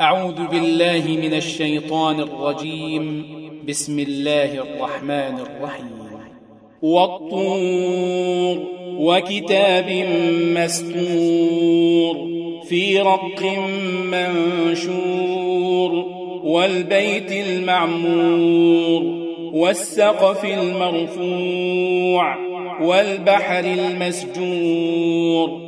أعوذ بالله من الشيطان الرجيم. بسم الله الرحمن الرحيم. والطور وكتاب مستور في رق منشور والبيت المعمور والسقف المرفوع والبحر المسجور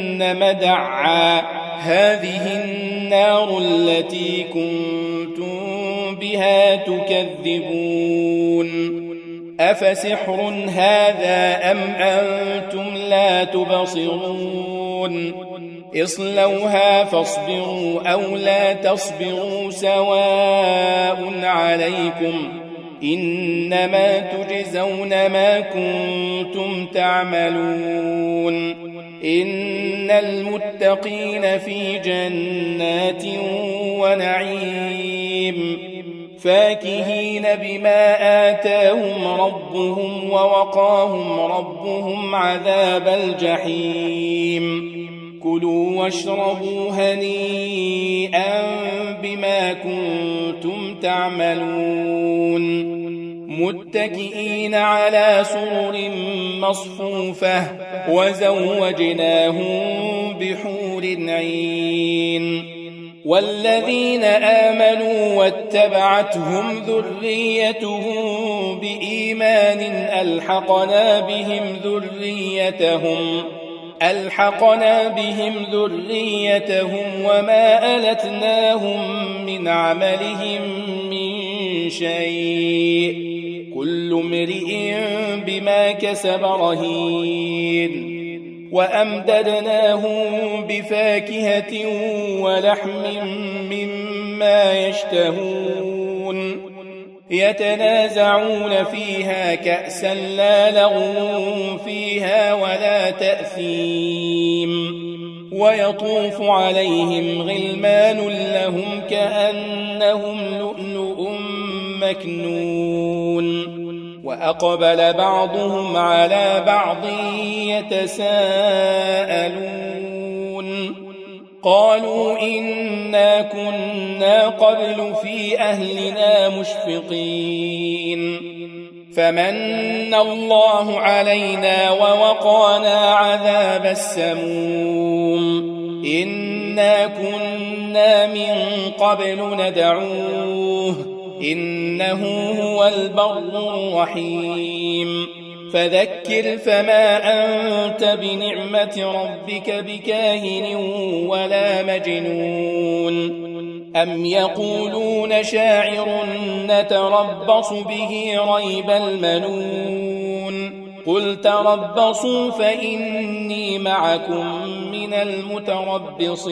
دعا هذه النار التي كنتم بها تكذبون. أفسحر هذا أم أنتم لا تبصرون؟ اصلوها فاصبروا أو لا تصبروا سواء عليكم إنما تجزون ما كنتم تعملون. إن المتقين في جنات ونعيم. فاكهين بما آتاهم ربهم ووقاهم ربهم عذاب الجحيم. كلوا واشربوا هنيئا بما كنتم تعملون. متكئين على سرر مصفوفة وزوجناهم بحور عين. والذين آمنوا واتبعتهم ذريتهم بإيمان ألحقنا بهم ذريتهم ألحقنا بهم ذريتهم وما ألتناهم من عملهم من شيء. كل امرئ بما كسب رهين وأمددناهم بفاكهة ولحم مما يشتهون يتنازعون فيها كأسا لا لغو فيها ولا تأثيم ويطوف عليهم غلمان لهم كأنهم لؤلؤ مكنون وأقبل بعضهم على بعض يتساءلون. قالوا إنا كنا قبل في أهلنا مشفقين. فمن الله علينا ووقانا عذاب السموم. إنا كنا من قبل ندعوه. إنه هو البر الرحيم. فذكر فما أنت بنعمة ربك بكاهن ولا مجنون. أم يقولون شاعر نتربص به ريب المنون. قل تربصوا فإني معكم من المتربصين.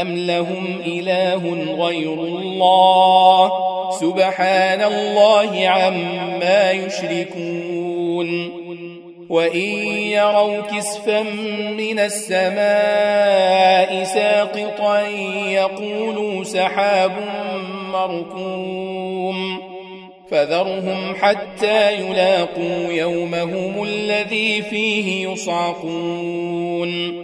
أم لهم إله غير الله سبحان الله عما يشركون وإن يروا كسفا من السماء ساقطا يقولوا سحاب مركوم فذرهم حتى يلاقوا يومهم الذي فيه يصعقون